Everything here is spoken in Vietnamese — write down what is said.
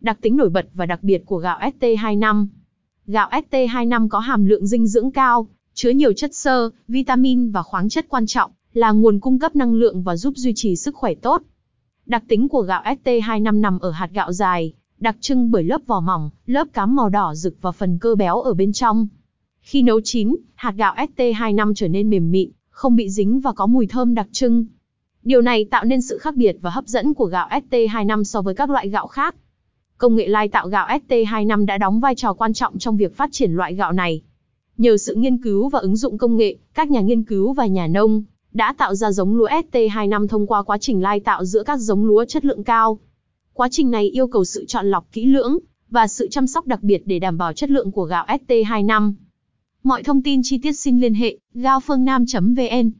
Đặc tính nổi bật và đặc biệt của gạo ST25 Gạo ST25 có hàm lượng dinh dưỡng cao, chứa nhiều chất xơ, vitamin và khoáng chất quan trọng, là nguồn cung cấp năng lượng và giúp duy trì sức khỏe tốt. Đặc tính của gạo ST25 nằm ở hạt gạo dài, đặc trưng bởi lớp vỏ mỏng, lớp cám màu đỏ rực và phần cơ béo ở bên trong. Khi nấu chín, hạt gạo ST25 trở nên mềm mịn, không bị dính và có mùi thơm đặc trưng. Điều này tạo nên sự khác biệt và hấp dẫn của gạo ST25 so với các loại gạo khác. Công nghệ lai tạo gạo ST25 đã đóng vai trò quan trọng trong việc phát triển loại gạo này. Nhờ sự nghiên cứu và ứng dụng công nghệ, các nhà nghiên cứu và nhà nông đã tạo ra giống lúa ST25 thông qua quá trình lai tạo giữa các giống lúa chất lượng cao. Quá trình này yêu cầu sự chọn lọc kỹ lưỡng và sự chăm sóc đặc biệt để đảm bảo chất lượng của gạo ST25. Mọi thông tin chi tiết xin liên hệ gao phương nam.vn